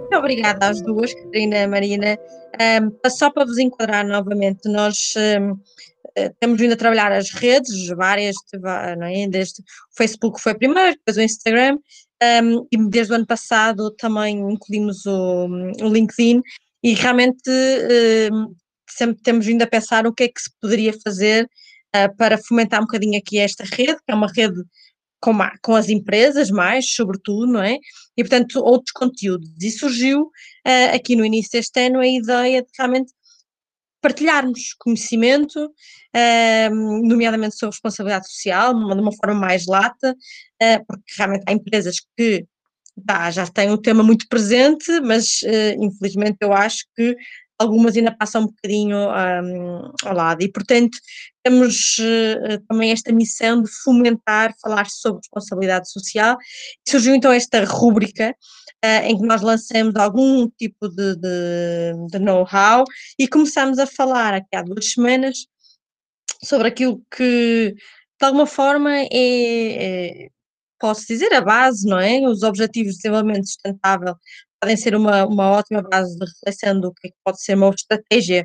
Muito obrigada às duas, Catarina e Marina. Um, só para vos enquadrar novamente, nós um, eh, temos vindo a trabalhar as redes, várias, não é? desde o Facebook foi primeiro, depois o Instagram, um, e desde o ano passado também incluímos o, o LinkedIn, e realmente sempre temos vindo a pensar o que é que se poderia fazer uh, para fomentar um bocadinho aqui esta rede, que é uma rede com, com, as empresas mais, sobretudo, não é? E, portanto, outros conteúdos. E surgiu uh, aqui no início deste ano a ideia de realmente partilharmos conhecimento, uh, nomeadamente sobre responsabilidade social, de uma forma mais lata, uh, porque realmente há empresas que tá, já têm o tema muito presente, mas infelizmente eu acho que algumas ainda passam um bocadinho um, ao lado e, portanto, temos uh, também esta missão de fomentar, falar sobre responsabilidade social. Surgiu então esta rúbrica uh, em que nós lançamos algum tipo de, de, de know-how e começamos a falar aqui há duas semanas sobre aquilo que, de alguma forma, é, é posso dizer, a base, não é? Os Objetivos de Desenvolvimento Sustentável podem ser uma, uma ótima base de reflexão do que, é que pode ser uma estratégia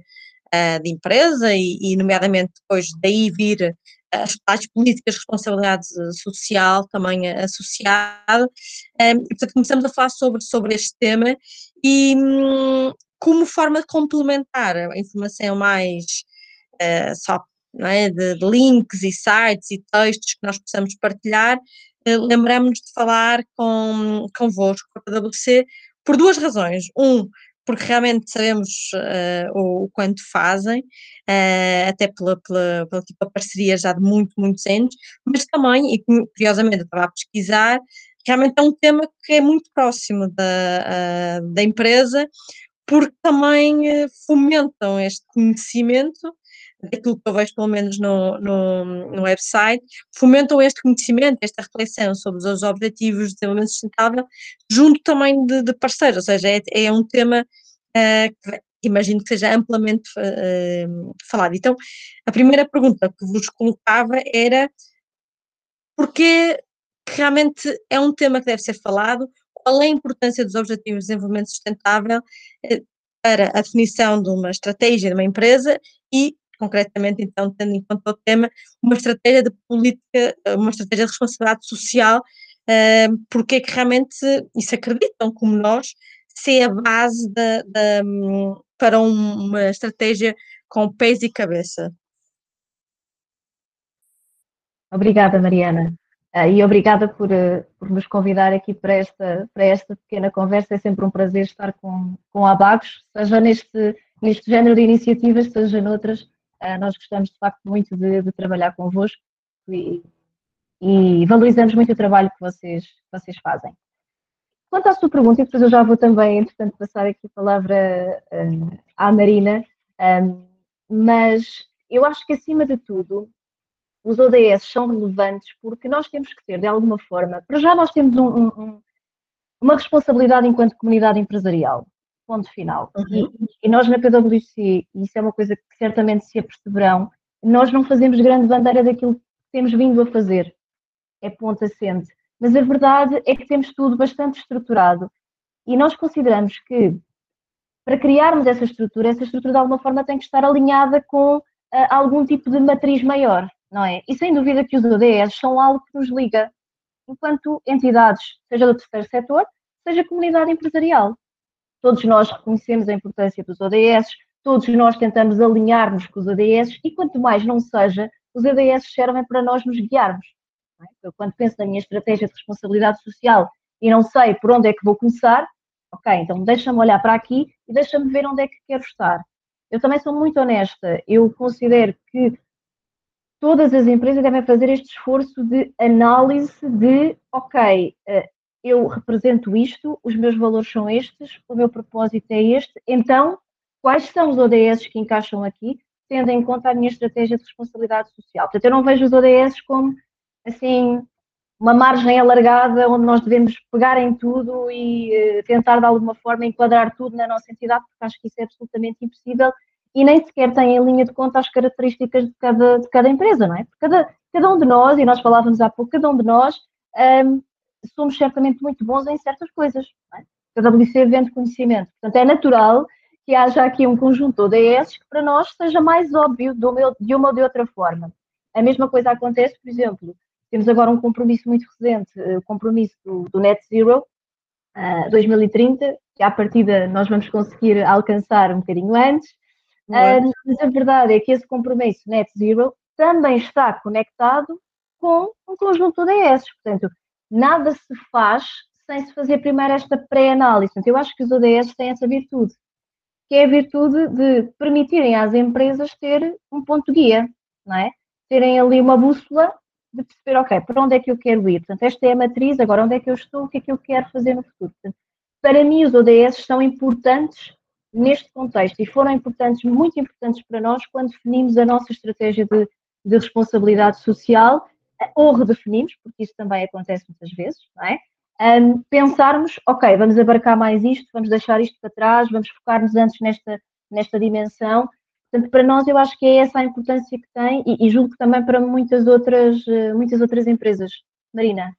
uh, de empresa e, e, nomeadamente, depois daí vir as, as políticas de responsabilidade social também associado. Um, e, portanto, começamos a falar sobre, sobre este tema e um, como forma de complementar a informação mais uh, só é? de, de, links e sites e textos que nós possamos partilhar, uh, lembramos de falar com, convosco, com a PwC, por duas razões. Um, porque realmente sabemos uh, o, o, quanto fazem, uh, até pela, pela, pela tipo, parceria já de muito, muitos anos, mas também, e curiosamente estava a pesquisar, realmente é um tema que é muito próximo da, uh, da empresa, porque também fomentam este conhecimento daquilo que eu vejo pelo menos no, no, no, website, fomentam este conhecimento, esta reflexão sobre os objetivos de desenvolvimento sustentável, junto também de, de parceiros, ou seja, é, é um tema uh, que imagino que seja amplamente uh, falado. Então, a primeira pergunta que vos colocava era porque realmente é um tema que deve ser falado, qual é a importância dos Objetivos de Desenvolvimento Sustentável uh, para a definição de uma estratégia de uma empresa e concretamente, então, tendo em conta o tema, uma estratégia de política, uma estratégia de responsabilidade social, porque é que realmente, e se acreditam, como nós, se é a base da, da, para uma estratégia com pés e cabeça. Obrigada, Mariana. Uh, e obrigada por, uh, por nos convidar aqui para esta, para esta pequena conversa. É sempre um prazer estar com, com Abagos, seja neste, neste género de iniciativas, seja noutras. Uh, nós gostamos de facto muito de, de trabalhar convosco e, e, valorizamos muito o trabalho que vocês, que vocês fazem. Quanto à sua pergunta, e depois eu já vou também, entretanto, passar aqui a palavra uh, à Marina, um, mas eu acho que acima de tudo os ODS são relevantes porque nós temos que ter, de alguma forma, para já nós temos um, um, uma responsabilidade enquanto comunidade empresarial ponto final. Uhum. E, e, nós na PwC, e isso é uma coisa que certamente se aperceberão, nós não fazemos grande bandeira daquilo que temos vindo a fazer. É ponto assente. Mas a verdade é que temos tudo bastante estruturado e nós consideramos que para criarmos essa estrutura, essa estrutura de alguma forma tem que estar alinhada com uh, algum tipo de matriz maior, não é? E sem dúvida que os ODS são algo que nos liga enquanto entidades, seja do terceiro setor, seja comunidade empresarial. Todos nós reconhecemos a importância dos ODS, todos nós tentamos alinhar-nos com os ODS e quanto mais não seja, os ODS servem para nós nos guiarmos. É? Eu, quando penso na minha estratégia de responsabilidade social e não sei por onde é que vou começar, ok, então deixa-me olhar para aqui e deixa-me ver onde é que quero estar. Eu também sou muito honesta, eu considero que todas as empresas devem fazer este esforço de análise de, ok, eh, eu represento isto, os meus valores são estes, o meu propósito é este, então quais são os ODS que encaixam aqui, tendo em conta a minha estratégia de responsabilidade social. Portanto, eu não vejo os ODS como, assim, uma margem alargada onde nós devemos pegar em tudo e uh, tentar de alguma forma enquadrar tudo na nossa entidade, porque acho que isso é absolutamente impossível e nem sequer tem em linha de conta as características de cada, de cada empresa, não é? Cada, cada um de nós, e nós falávamos há pouco, cada um de nós um, somos certamente muito bons em certas coisas. É? PwC vende conhecimento. Portanto, é natural que haja aqui um conjunto de ODS que para nós seja mais óbvio de uma, ou de outra forma. A mesma coisa acontece, por exemplo, temos agora um compromisso muito recente, eh, o compromisso do, do Net Zero uh, 2030, que à partida nós vamos conseguir alcançar um bocadinho antes, uh, mas a verdade é que esse compromisso Net Zero também está conectado com um conjunto de ODS. Portanto, nada se faz sem se fazer primeiro esta pré-análise. Eu acho que os ODS têm essa virtude, que é a virtude de permitirem às empresas ter um ponto guia, não é? Terem ali uma bússola de perceber, ok, para onde é que eu quero ir? Portanto, esta é a matriz, agora onde é que eu estou, o que é que eu quero fazer no futuro? Portanto, para mim, os ODS são importantes neste contexto e foram importantes, muito importantes para nós quando definimos a nossa estratégia de, de responsabilidade social ou redefinimos, porque isso também acontece muitas vezes, não é? Um, pensarmos, ok, vamos abarcar mais isto, vamos deixar isto para trás, vamos focar-nos antes nesta, nesta dimensão Portanto, para nós eu acho que é essa a importância que tem e, e julgo que também para muitas outras, eh, muitas outras empresas. Marina.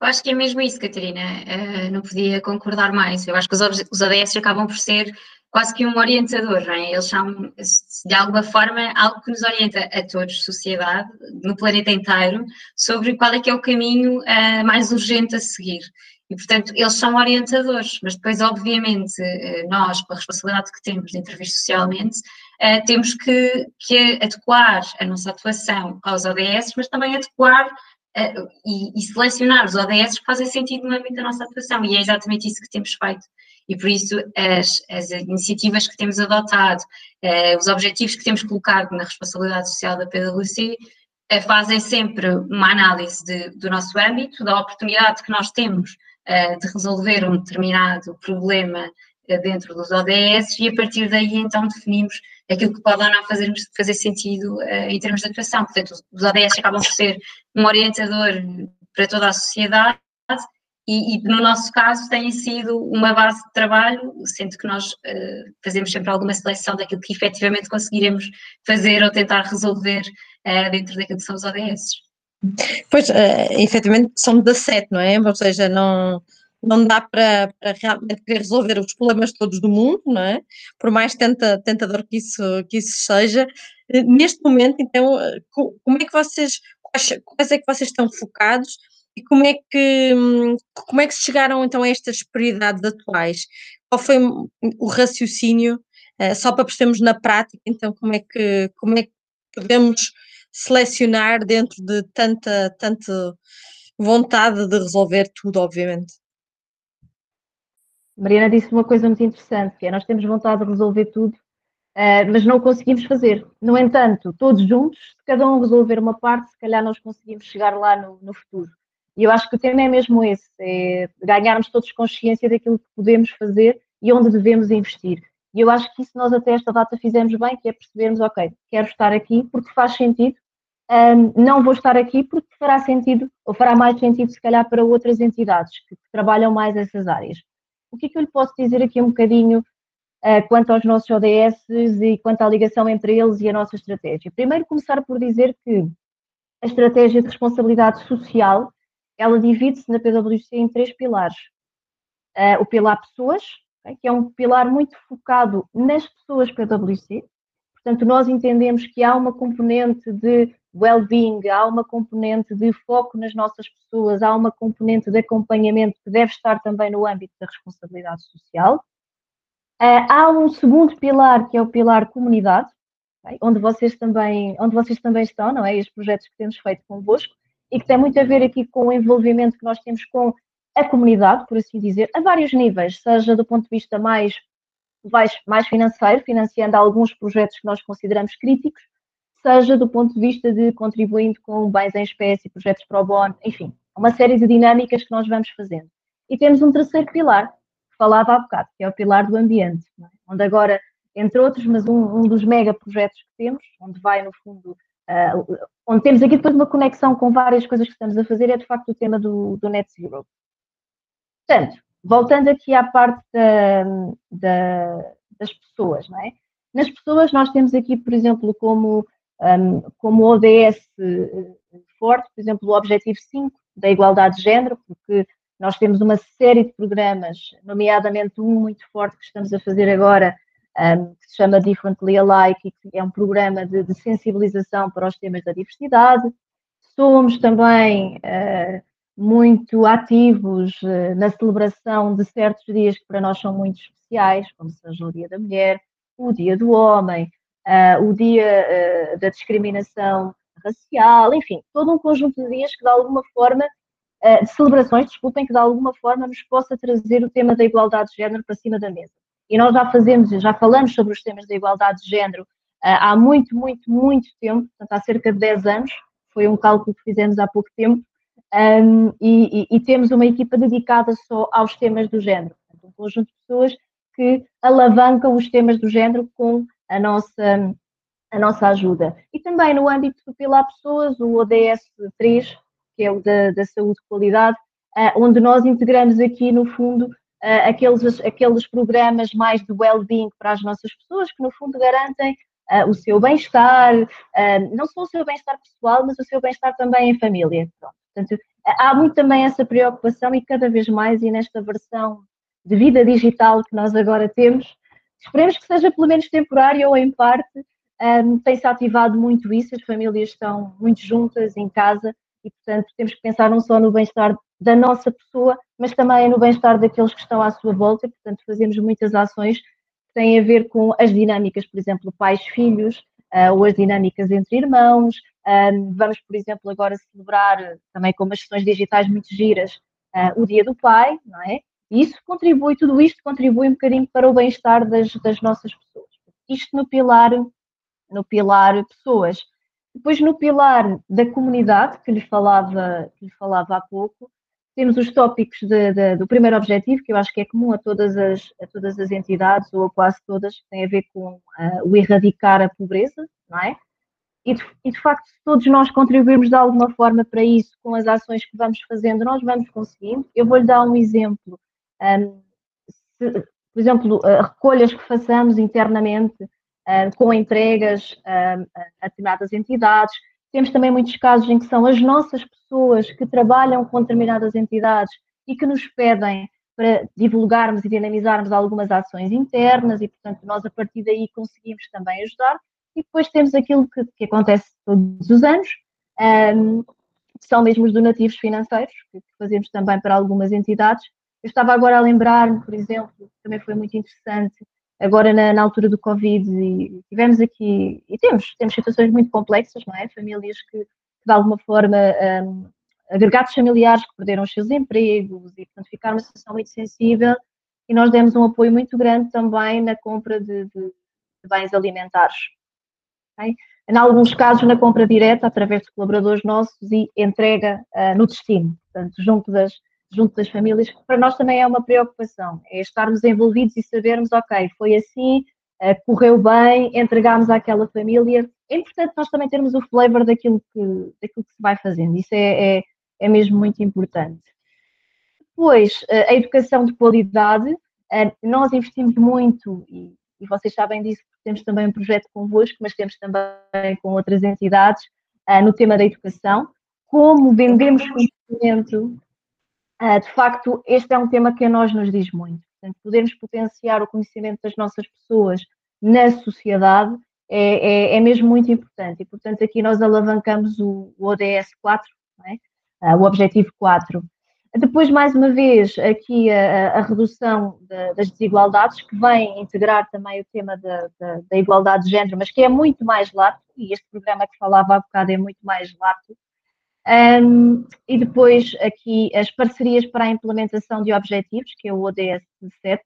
Eu acho que é mesmo isso, Catarina. Uh, não podia concordar mais. Eu acho que os, os ODS acabam por ser quase que um orientador, não é? Eles são, de alguma forma, algo que nos orienta a todos, sociedade, no planeta inteiro, sobre qual é que é o caminho uh, mais urgente a seguir. E, portanto, eles são orientadores, mas depois, obviamente, eh, nós, com a responsabilidade que temos de intervir socialmente, temos que, que adequar a nossa atuação aos ODS, mas também adequar e, e, selecionar os ODS que fazem sentido no âmbito da nossa atuação, e é exatamente isso que temos feito. E por isso as, as iniciativas que temos adotado, uh, os objetivos que temos colocado na responsabilidade social da PwC, uh, fazem sempre uma análise de, do nosso âmbito, da oportunidade que nós temos uh, de resolver um determinado problema uh, dentro dos ODS e a partir daí então definimos aquilo que pode ou não fazer, fazer sentido uh, em termos de atuação. Portanto, os ODS acabam por ser um orientador para toda a sociedade e, e, no nosso caso têm sido uma base de trabalho, sendo que nós uh, fazemos sempre alguma seleção daquilo que efetivamente conseguiremos fazer ou tentar resolver uh, dentro daquilo que são os ODS. Pois, uh, efetivamente são 17, não é? Ou seja, não, não dá para, para realmente querer resolver os problemas todos do mundo, não é? Por mais tenta, tentador que isso, que isso seja. Eh, neste momento, então, eh, como é que vocês, quais, quais é que vocês estão focados e como é que, como é que chegaram então a estas prioridades atuais? Qual foi o raciocínio, uh, só para percebermos na prática, então, como é que, como é que podemos selecionar dentro de tanta, tanta vontade de resolver tudo, obviamente. Mariana disse uma coisa muito interessante, que é nós temos vontade de resolver tudo, uh, mas não conseguimos fazer. No entanto, todos juntos, se cada um resolver uma parte, se calhar nós conseguimos chegar lá no, no futuro. E eu acho que o tema é mesmo esse, é ganharmos todos consciência daquilo que podemos fazer e onde devemos investir. E eu acho que isso nós até esta data fizemos bem, que é percebermos, ok, quero estar aqui porque faz sentido, um, não vou estar aqui porque fará sentido, ou fará mais sentido se calhar para outras entidades que, que trabalham mais essas áreas. O que é que eu lhe posso dizer aqui um bocadinho uh, quanto aos nossos ODS e quanto à ligação entre eles e a nossa estratégia? Primeiro começar por dizer que a estratégia de responsabilidade social, ela divide-se na PwC em três pilares. Uh, o pilar pessoas, que é um pilar muito focado nas pessoas PwC. Portanto, nós entendemos que há uma componente de well-being, há uma componente de foco nas nossas pessoas, há uma componente de acompanhamento que deve estar também no âmbito da responsabilidade social. Uh, há um segundo pilar, que é o pilar comunidade, onde, vocês também, onde vocês também estão, não é? E os projetos que temos feito convosco, e que tem muito a ver aqui com o envolvimento que nós temos com a comunidade, por assim dizer, a vários níveis, seja do ponto de vista mais, mais financeiro, financiando alguns projetos que nós consideramos críticos, seja do ponto de vista de contribuindo com bens em espécie, projetos pro bono, enfim, uma série de dinâmicas que nós vamos fazendo. E temos um terceiro pilar, que falava há bocado, que é o pilar do ambiente, é? onde agora, entre outros, mas um, um, dos mega projetos que temos, onde vai, no fundo, uh, onde temos aqui depois uma conexão com várias coisas que estamos a fazer, é de facto o tema do, do Net Zero. Portanto, voltando aqui à parte da, da, das pessoas, não é? Nas pessoas nós temos aqui, por exemplo, como um, como ODS forte, por exemplo, o Objetivo 5 da igualdade de género, porque nós temos uma série de programas, nomeadamente um muito forte que estamos a fazer agora, um, que se chama Differently Alike, e que é um programa de, de sensibilização para os temas da diversidade. Somos também uh, muito ativos uh, na celebração de certos dias que para nós são muito especiais, como seja o Dia da Mulher, o Dia do Homem, uh, o Dia da Discriminação Racial, enfim, todo um conjunto de dias que de alguma forma de celebrações, desculpem, que de alguma forma nos possa trazer o tema da igualdade de género para cima da mesa. E nós já fazemos, já falamos sobre os temas da igualdade de género há muito, muito, muito tempo, portanto, há cerca de 10 anos, foi um cálculo que fizemos há pouco tempo, um, e, e, e, temos uma equipa dedicada só aos temas do género, um conjunto de pessoas que alavancam os temas do género com a nossa, a nossa ajuda. E também no âmbito do Pilar Pessoas, o ODS 3, que é o da, da saúde de qualidade, uh, onde nós integramos aqui, no fundo, uh, aqueles, aqueles programas mais de well-being para as nossas pessoas, que no fundo garantem uh, o seu bem-estar, não só o seu bem-estar pessoal, mas o seu bem-estar também em família. Pronto. Portanto, há muito também essa preocupação e cada vez mais, e nesta versão de vida digital que nós agora temos, esperemos que seja pelo menos temporário ou em parte, um, tem-se ativado muito isso, as famílias estão muito juntas em casa e, portanto, temos que pensar não só no bem-estar da nossa pessoa, mas também no bem-estar daqueles que estão à sua volta. Portanto, fazemos muitas ações que têm a ver com as dinâmicas, por exemplo, pais-filhos, uh, ou as dinâmicas entre irmãos. Um, vamos, por exemplo, agora celebrar, também com umas sessões digitais muito giras, uh, o Dia do Pai, não é? E isso contribui, tudo isto contribui um bocadinho para o bem-estar das, das nossas pessoas. Isto no pilar, no pilar pessoas. Depois, no pilar da comunidade, que lhe falava, que lhe falava há pouco, temos os tópicos de, de, do primeiro objetivo, que eu acho que é comum a todas as, a todas as entidades, ou a quase todas, que tem a ver com uh, o erradicar a pobreza, não é? E de, e de, facto, se todos nós contribuirmos de alguma forma para isso, com as ações que vamos fazendo, nós vamos conseguindo. Eu vou-lhe dar um exemplo. Um, se, por exemplo, uh, recolhas que façamos internamente uh, com entregas a determinadas entidades. Temos também muitos casos em que são as nossas pessoas que trabalham com determinadas entidades e que nos pedem para divulgarmos e dinamizarmos algumas ações internas e, portanto, nós a partir daí conseguimos também ajudar. E depois temos aquilo que, que acontece todos os anos, um, que são mesmo os donativos financeiros, que fazemos também para algumas entidades. Eu estava agora a lembrar-me, por exemplo, também foi muito interessante, agora na, na, altura do Covid e tivemos aqui, e temos, temos situações muito complexas, não é? Famílias que, de alguma forma, um, agregados familiares que perderam os seus empregos e, portanto, ficaram numa situação muito sensível e nós demos um apoio muito grande também na compra de, de, de bens alimentares. Okay? Em alguns casos, na compra direta, através de colaboradores nossos e entrega uh, no destino, portanto, junto das, junto das famílias, que para nós também é uma preocupação, é estarmos envolvidos e sabermos, ok, foi assim, uh, correu bem, entregámos àquela família. É importante nós também termos o flavor daquilo que, daquilo que se vai fazendo, isso é, é, é mesmo muito importante. Depois, uh, a educação de qualidade, uh, nós investimos muito, e, e, vocês sabem disso, temos também um projeto convosco, mas temos também com outras entidades, no tema da educação, como vendemos conhecimento de facto, este é um tema que a nós nos diz muito. Portanto, podermos potenciar o conhecimento das nossas pessoas na sociedade é, é, é mesmo muito importante. E, portanto, aqui nós alavancamos o, o ODS 4, é? uh, o Objetivo 4. Depois, mais uma vez, aqui a, a redução de, das desigualdades, que vem integrar também o tema da, igualdade de género, mas que é muito mais lato, e este programa que falava há bocado é muito mais lato, um, e depois aqui as parcerias para a implementação de objetivos, que é o ODS 17,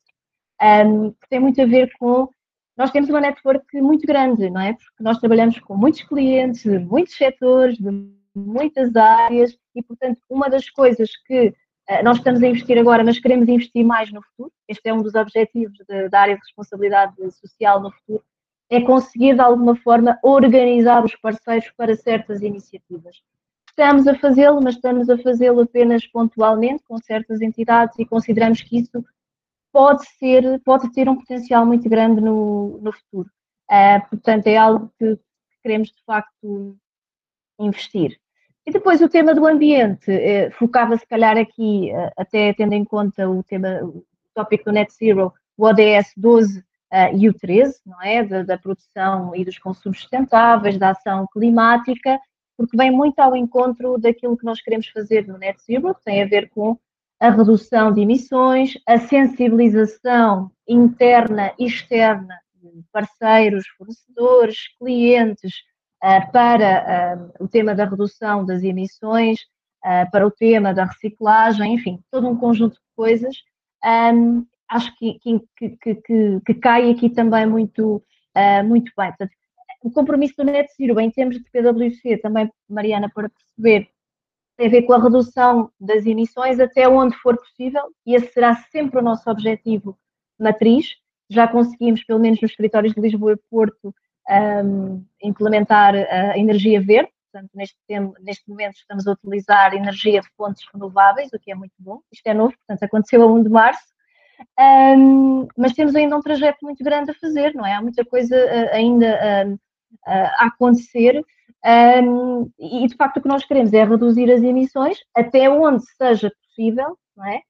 um, que tem muito a ver com. Nós temos uma network muito grande, não é? Porque nós trabalhamos com muitos clientes, de muitos setores, de muitas áreas, e portanto, uma das coisas que uh, nós estamos a investir agora, mas queremos investir mais no futuro, este é um dos objetivos de, da área de responsabilidade social no futuro, é conseguir de alguma forma organizar os parceiros para certas iniciativas. Estamos a fazê-lo, mas estamos a fazê-lo apenas pontualmente com certas entidades e consideramos que isso pode ser, pode ter um potencial muito grande no, no futuro. Uh, portanto, é algo que queremos de facto investir. E depois o tema do ambiente, eh, focava se calhar aqui, eh, até tendo em conta o tema, o tópico do Net Zero, o ODS 12 uh, e o 13, não é? Da, da, produção e dos consumos sustentáveis, da ação climática, porque vem muito ao encontro daquilo que nós queremos fazer no Net Zero, que tem a ver com a redução de emissões, a sensibilização interna e externa de parceiros, fornecedores, clientes, uh, para uh, o tema da redução das emissões, para o tema da reciclagem, enfim, todo um conjunto de coisas acho que, que, que, que, cai aqui também muito, muito bem. Portanto, o compromisso do Net Zero em termos de PwC, também, Mariana, para perceber, tem a ver com a redução das emissões até onde for possível, e esse será sempre o nosso objetivo matriz. Já conseguimos, pelo menos nos escritórios de Lisboa e Porto, um, implementar a energia verde, portanto, neste, tempo, neste momento estamos a utilizar energia de fontes renováveis, o que é muito bom. Isto é novo, portanto, aconteceu a 1 de março, um, mas temos ainda um trajeto muito grande a fazer, não é? Há muita coisa uh, ainda uh, a acontecer um, e de facto o que nós queremos é reduzir as emissões até onde seja possível, não é?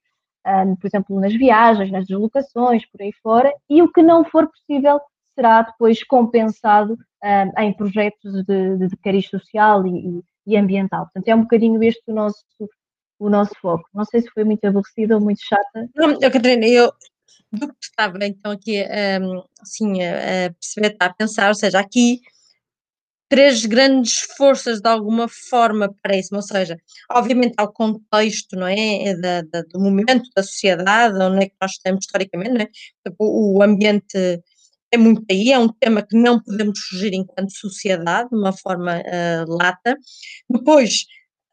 Um, por exemplo, nas viagens, nas deslocações, por aí fora, e o que não for possível será depois compensado em projetos de, de, de cariz social e, e, ambiental. Portanto, é um bocadinho este o nosso o nosso foco. Não sei se foi muito aborrecida ou muito chata. Não, Catarina, eu do que estava então aqui um, assim, a, perceber, a pensar, ou seja, aqui três grandes forças de alguma forma parece-me, ou seja, obviamente há o contexto, não é, é, da, da, do momento da sociedade, onde é que nós estamos historicamente, é? O, o ambiente é muito aí, é um tema que não podemos fugir enquanto sociedade, de uma forma uh, lata. Depois,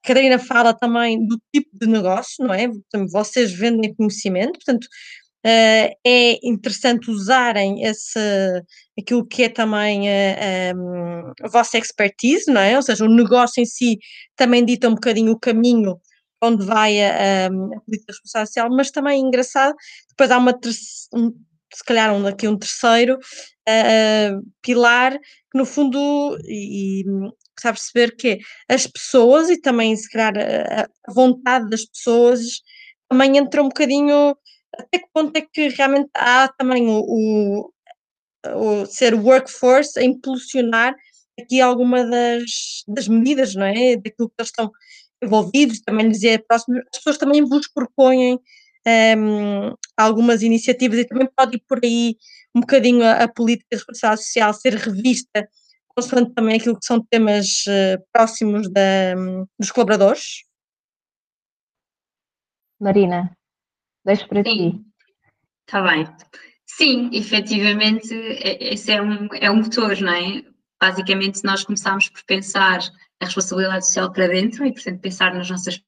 Catarina fala também do tipo de negócio, não é? Vocês vendem conhecimento, portanto, uh, é interessante usarem esse, aquilo que é também a, eh, um, a vossa expertise, não é? Ou seja, o negócio em si também dita um bocadinho o caminho onde vai a, a, a política social mas também é engraçado, depois há uma um, se calhar um, aqui um terceiro uh, pilar que no fundo e, está a perceber que as pessoas e também, se calhar, a, vontade das pessoas também entra um bocadinho. Até que ponto é que realmente há também o, o, o ser workforce a impulsionar aqui alguma das, das medidas, não é? Daquilo que eles estão envolvidos, também lhes é próximo. As pessoas também vos propõem um, algumas iniciativas e também pode ir por aí um bocadinho a, a política de responsabilidade social ser revista consoante também aquilo que são temas uh, próximos da, um, dos colaboradores? Marina, deixo para Sim. ti. Está bem. Sim, efetivamente, esse é um, é um motor, não é? Basicamente, nós começámos por pensar a responsabilidade social para dentro e, portanto, pensar nas nossas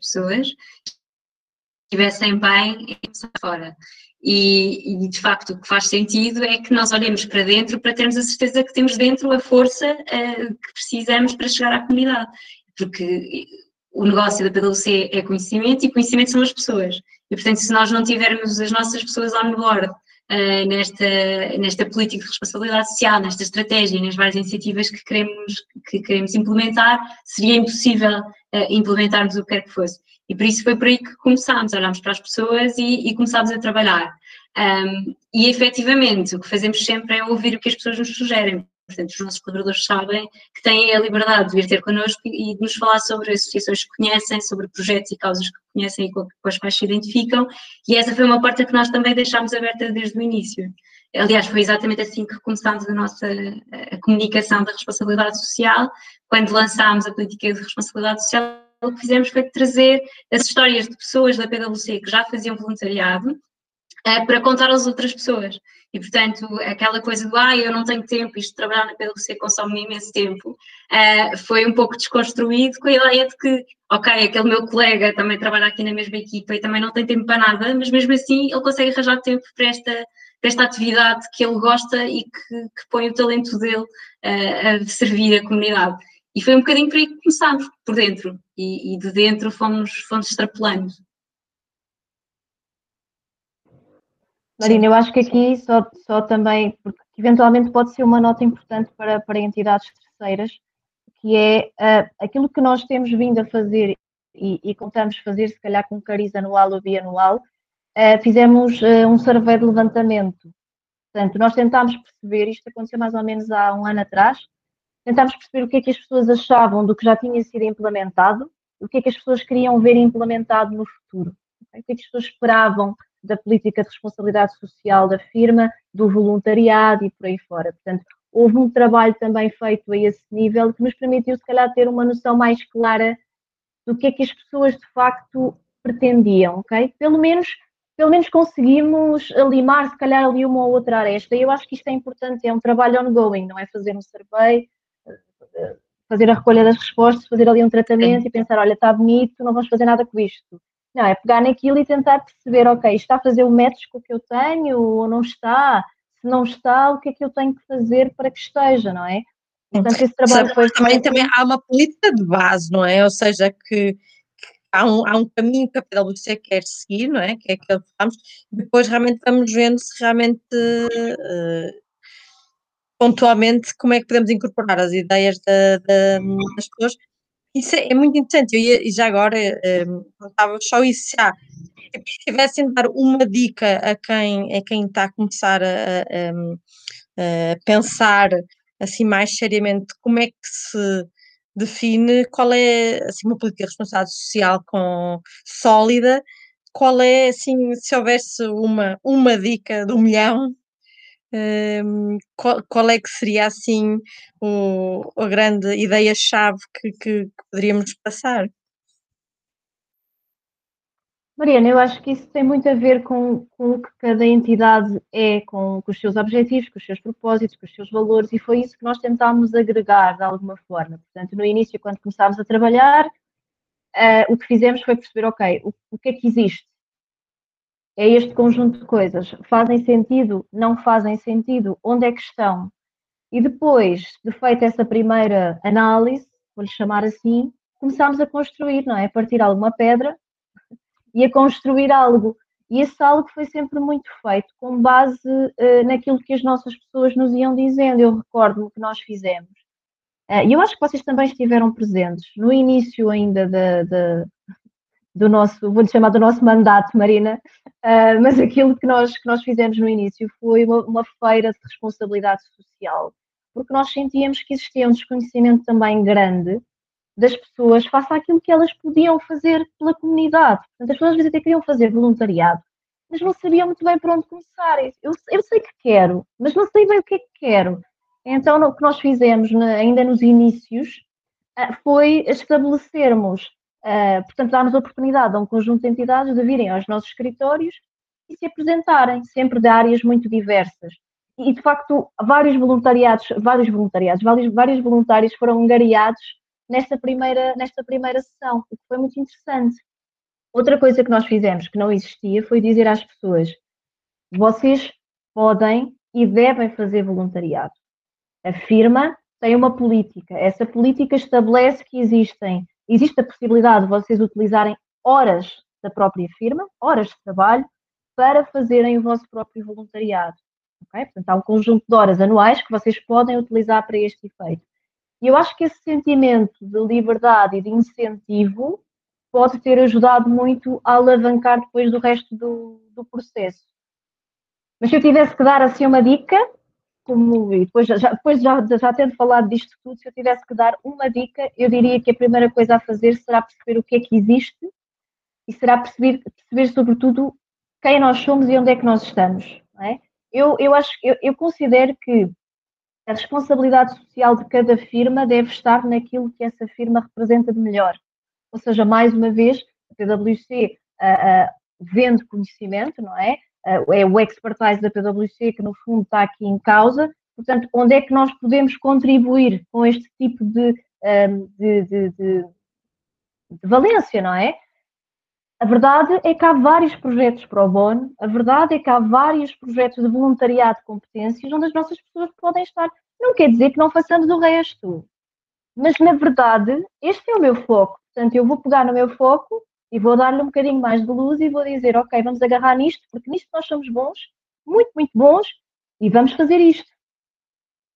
pessoas, estivessem bem e fora. E, e, de facto o que faz sentido é que nós olhemos para dentro para termos a certeza que temos dentro a força uh, que precisamos para chegar à comunidade. Porque o negócio da PwC é conhecimento e conhecimento são as pessoas. E portanto, se nós não tivermos as nossas pessoas on board uh, nesta, nesta política de responsabilidade social, nesta estratégia, nas várias iniciativas que queremos, que queremos implementar, seria impossível uh, implementarmos o que quer que fosse. E por isso foi por aí que começámos, olhámos para as pessoas e, e começámos a trabalhar. Um, e efetivamente, o que fazemos sempre é ouvir o que as pessoas nos sugerem. Portanto, os nossos colaboradores sabem que têm a liberdade de vir ter connosco e de nos falar sobre associações que conhecem, sobre projetos e causas que conhecem e com as quais se identificam. E essa foi uma porta que nós também deixámos aberta desde o início. Aliás, foi exatamente assim que começámos a nossa a comunicação da responsabilidade social, quando lançámos a política de responsabilidade social o que fizemos foi trazer as histórias de pessoas da PwC que já faziam voluntariado uh, para contar às outras pessoas. E, portanto, aquela coisa do, ah, eu não tenho tempo, isto de trabalhar na PwC consome imenso tempo, uh, foi um pouco desconstruído com a ideia de que, ok, aquele meu colega também trabalha aqui na mesma equipa e também não tem tempo para nada, mas mesmo assim ele consegue arranjar tempo para esta, para esta atividade que ele gosta e que, que põe o talento dele uh, a servir a comunidade. E foi um bocadinho por aí que começámos, por dentro, e, e de dentro fomos, fomos extrapolando. Marina, eu acho que aqui só, só também, porque que eventualmente pode ser uma nota importante para, para entidades terceiras, que é uh, aquilo que nós temos vindo a fazer e, e contamos fazer, se calhar com cariz anual ou bianual, uh, fizemos uh, um survey de levantamento. Portanto, nós tentámos perceber, isto aconteceu mais ou menos há um ano atrás, tentámos perceber o que é que as pessoas achavam do que já tinha sido implementado, o que é que as pessoas queriam ver implementado no futuro, o que é que as pessoas esperavam da política de responsabilidade social da firma, do voluntariado e por aí fora. Portanto, houve um trabalho também feito a esse nível que nos permitiu, se calhar, ter uma noção mais clara do que é que as pessoas de facto pretendiam, ok? Pelo menos, pelo menos conseguimos limar, se calhar, ali uma ou outra aresta. E eu acho que isto é importante, é um trabalho ongoing, não é fazer um survey, fazer a recolha das respostas, fazer ali um tratamento Sim. e pensar, olha, está bonito, não vamos fazer nada com isto. Não, é pegar naquilo e tentar perceber, ok, está a fazer o match com o que eu tenho ou não está? Se não está, o que é que eu tenho que fazer para que esteja, não é? Portanto, esse trabalho foi também, também há uma política de base, não é? Ou seja, que, que há, um, há um caminho que a PwC quer seguir, não é? Que é aquele que vamos, depois realmente vamos vendo se realmente uh, pontualmente como é que podemos incorporar as ideias da, da, das pessoas isso é, é muito interessante. e já agora estava só isso já. Se tivessem de dar uma dica a quem, a quem está a começar a, a, a pensar assim mais seriamente como é que se define qual é assim uma política de responsabilidade social com sólida, qual é assim, se houvesse uma, uma dica do um milhão, qual, qual, é que seria assim o, a grande ideia-chave que, que, que, poderíamos passar? Mariana, eu acho que isso tem muito a ver com, com o que cada entidade é, com, com, os seus objetivos, com os seus propósitos, com os seus valores, e foi isso que nós tentámos agregar de alguma forma. Portanto, no início, quando começámos a trabalhar, uh, o que fizemos foi perceber, ok, o, o que é que existe? É este conjunto de coisas. Fazem sentido? Não fazem sentido? Onde é que estão? E depois de feita essa primeira análise, vou-lhe chamar assim, começámos a construir, não é? A partir de alguma pedra e a construir algo. E esse algo foi sempre muito feito com base uh, naquilo que as nossas pessoas nos iam dizendo. Eu recordo-me que nós fizemos. Uh, e eu acho que vocês também estiveram presentes no início ainda da, da, do nosso, vou-lhe chamar do nosso mandato, Marina, uh, mas aquilo que nós, que nós fizemos no início foi uma, uma, feira de responsabilidade social, porque nós sentíamos que existia um desconhecimento também grande das pessoas face àquilo que elas podiam fazer pela comunidade. Portanto, as pessoas às vezes até queriam fazer voluntariado, mas não sabiam muito bem por onde começar. Eu, eu sei que quero, mas não sei bem o que é que quero. Então, o que nós fizemos ainda nos inícios ah, foi estabelecermos Uh, portanto, dá-nos a oportunidade a um conjunto de entidades de virem aos nossos escritórios e se apresentarem, sempre de áreas muito diversas. E, de facto, vários voluntariados, vários voluntariados, vários, vários voluntários foram angariados nesta primeira, nesta primeira sessão, o que foi muito interessante. Outra coisa que nós fizemos que não existia foi dizer às pessoas: vocês podem e devem fazer voluntariado. A firma tem uma política, essa política estabelece que existem existe a possibilidade de vocês utilizarem horas da própria firma, horas de trabalho, para fazerem o vosso próprio voluntariado. Okay? Portanto, há um conjunto de horas anuais que vocês podem utilizar para este efeito. E eu acho que esse sentimento de liberdade e de incentivo pode ter ajudado muito a alavancar depois do resto do, do processo. Mas se eu tivesse que dar assim uma dica, como, depois, já, depois já, já tendo falado disto tudo, se eu tivesse que dar uma dica, eu diria que a primeira coisa a fazer será perceber o que é que existe e será perceber, perceber sobretudo quem nós somos e onde é que nós estamos. É? Eu, eu, acho, eu, eu considero que a responsabilidade social de cada firma deve estar naquilo que essa firma representa de melhor. Ou seja, mais uma vez, a PwC uh, uh, vende conhecimento, não é? É o expertise da PwC que no fundo está aqui em causa. Portanto, onde é que nós podemos contribuir com este tipo de, de, de, de, de valência, não é? A verdade é que há vários projetos para o bono, a verdade é que há vários projetos de voluntariado de competências onde as nossas pessoas podem estar. Não quer dizer que não façamos o resto, mas na verdade este é o meu foco. Portanto, eu vou pegar no meu foco e vou dar-lhe um bocadinho mais de luz e vou dizer, ok, vamos agarrar nisto, porque nisto nós somos bons, muito, muito bons, e vamos fazer isto.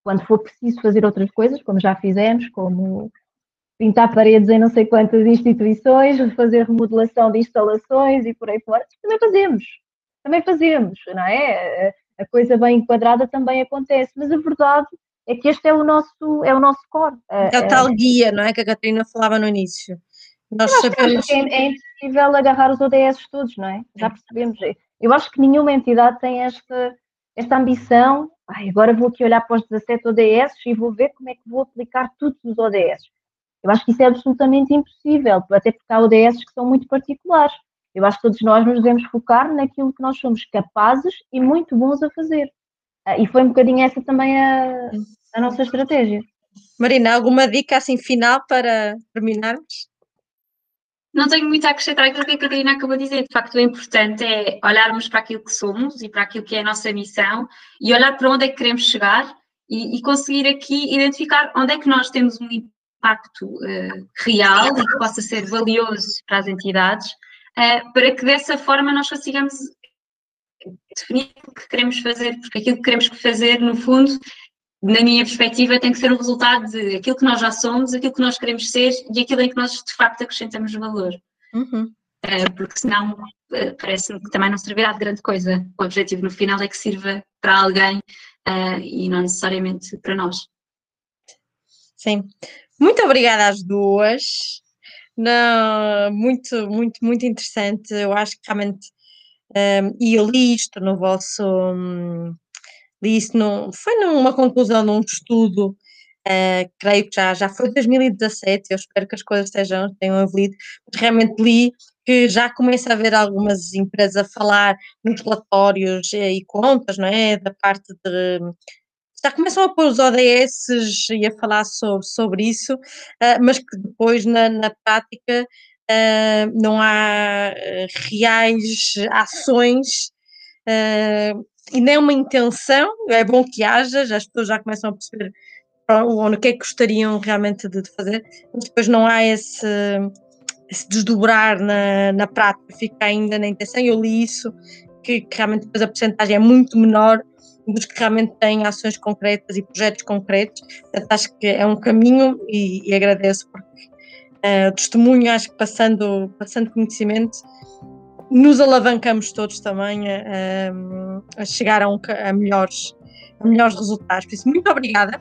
quando for preciso fazer outras coisas, como já fizemos, como pintar paredes em não sei quantas instituições, fazer remodelação de instalações e por aí fora, também fazemos, também fazemos, não é? A coisa bem enquadrada também acontece, mas a verdade é que este é o nosso, é o nosso core. É o tal guia, não é? Que a Catarina falava no início. Nós sabemos... é, é impossível agarrar os ODS todos, não é? Já percebemos. Eu acho que nenhuma entidade tem esta, esta ambição. Ai, agora vou aqui olhar para os 17 ODS e vou ver como é que vou aplicar todos os ODS. Eu acho que isso é absolutamente impossível, até porque há ODS que são muito particulares. Eu acho que todos nós nos devemos focar naquilo que nós somos capazes e muito bons a fazer. Ah, e foi um bocadinho essa também a, a nossa estratégia. Marina, alguma dica assim final para terminarmos? Não tenho muito a acrescentar aquilo que a Catarina acabou de dizer. De facto, o importante é olharmos para aquilo que somos e para aquilo que é a nossa missão e olhar para onde é que queremos chegar e, e conseguir aqui identificar onde é que nós temos um impacto uh, real e que possa ser valioso para as entidades, uh, para que dessa forma nós consigamos definir o que queremos fazer, porque aquilo que queremos fazer, no fundo, na minha perspectiva, tem que ser o resultado de aquilo que nós já somos, aquilo que nós queremos ser e aquilo em que nós de facto acrescentamos valor. Uhum. Uh, porque senão uh, parece-me que também não servirá de grande coisa. O objetivo no final é que sirva para alguém uh, e não necessariamente para nós. Sim. Muito obrigada às duas. Não, muito, muito, muito interessante. Eu acho que realmente. Um, e eu li isto no vosso. Um, li isso no, foi numa conclusão de um estudo, uh, creio que já, já foi 2017, eu espero que as coisas estejam, tenham evoluído, mas realmente li que já começa a haver algumas empresas a falar nos relatórios e contas, não é, da parte de já começam a pôr os ODS e a falar sobre, sobre isso, uh, mas que depois na, na prática uh, não há reais ações uh, e nem uma intenção, é bom que haja, já as pessoas já começam a perceber o que é que gostariam realmente de, fazer, mas depois não há esse, esse desdobrar na, na prática, fica ainda na intenção. Eu li isso, que, que realmente depois a porcentagem é muito menor dos que realmente têm ações concretas e projetos concretos. Portanto, acho que é um caminho e, e agradeço porque uh, testemunho, acho que passando, passando conhecimento, nos alavancamos todos também a, a chegar a, um, a, melhores, a melhores resultados. Por isso, muito obrigada